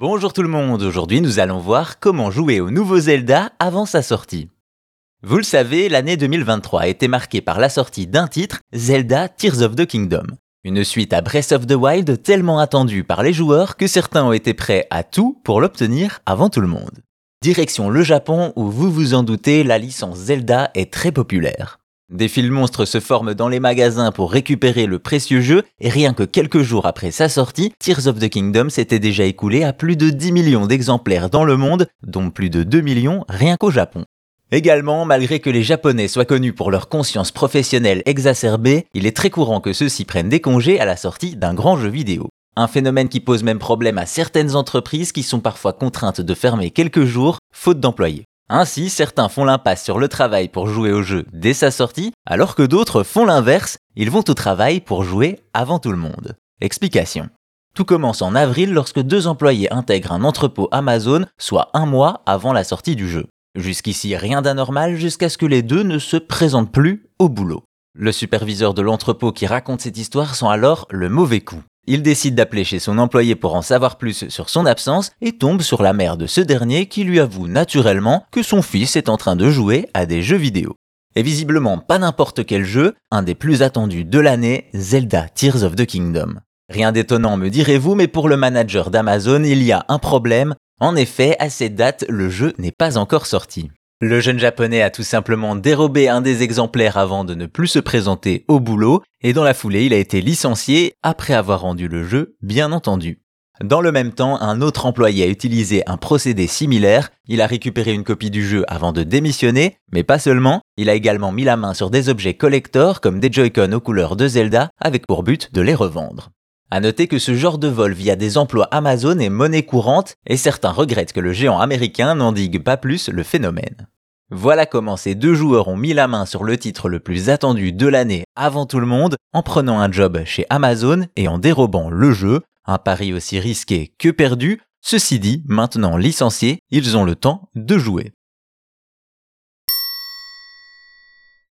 Bonjour tout le monde, aujourd'hui nous allons voir comment jouer au nouveau Zelda avant sa sortie. Vous le savez, l'année 2023 a été marquée par la sortie d'un titre, Zelda Tears of the Kingdom. Une suite à Breath of the Wild tellement attendue par les joueurs que certains ont été prêts à tout pour l'obtenir avant tout le monde. Direction le Japon où vous vous en doutez, la licence Zelda est très populaire. Des fils monstres se forment dans les magasins pour récupérer le précieux jeu, et rien que quelques jours après sa sortie, Tears of the Kingdom s'était déjà écoulé à plus de 10 millions d'exemplaires dans le monde, dont plus de 2 millions rien qu'au Japon. Également, malgré que les Japonais soient connus pour leur conscience professionnelle exacerbée, il est très courant que ceux-ci prennent des congés à la sortie d'un grand jeu vidéo. Un phénomène qui pose même problème à certaines entreprises qui sont parfois contraintes de fermer quelques jours, faute d'employés. Ainsi, certains font l'impasse sur le travail pour jouer au jeu dès sa sortie, alors que d'autres font l'inverse, ils vont au travail pour jouer avant tout le monde. Explication. Tout commence en avril lorsque deux employés intègrent un entrepôt Amazon, soit un mois avant la sortie du jeu. Jusqu'ici, rien d'anormal jusqu'à ce que les deux ne se présentent plus au boulot. Le superviseur de l'entrepôt qui raconte cette histoire sent alors le mauvais coup. Il décide d'appeler chez son employé pour en savoir plus sur son absence et tombe sur la mère de ce dernier qui lui avoue naturellement que son fils est en train de jouer à des jeux vidéo. Et visiblement pas n'importe quel jeu, un des plus attendus de l'année, Zelda Tears of the Kingdom. Rien d'étonnant me direz-vous, mais pour le manager d'Amazon, il y a un problème. En effet, à cette date, le jeu n'est pas encore sorti. Le jeune japonais a tout simplement dérobé un des exemplaires avant de ne plus se présenter au boulot, et dans la foulée il a été licencié après avoir rendu le jeu, bien entendu. Dans le même temps, un autre employé a utilisé un procédé similaire, il a récupéré une copie du jeu avant de démissionner, mais pas seulement, il a également mis la main sur des objets collector comme des Joy-Con aux couleurs de Zelda avec pour but de les revendre. À noter que ce genre de vol via des emplois Amazon est monnaie courante et certains regrettent que le géant américain n'endigue pas plus le phénomène. Voilà comment ces deux joueurs ont mis la main sur le titre le plus attendu de l'année avant tout le monde en prenant un job chez Amazon et en dérobant le jeu, un pari aussi risqué que perdu. Ceci dit, maintenant licenciés, ils ont le temps de jouer.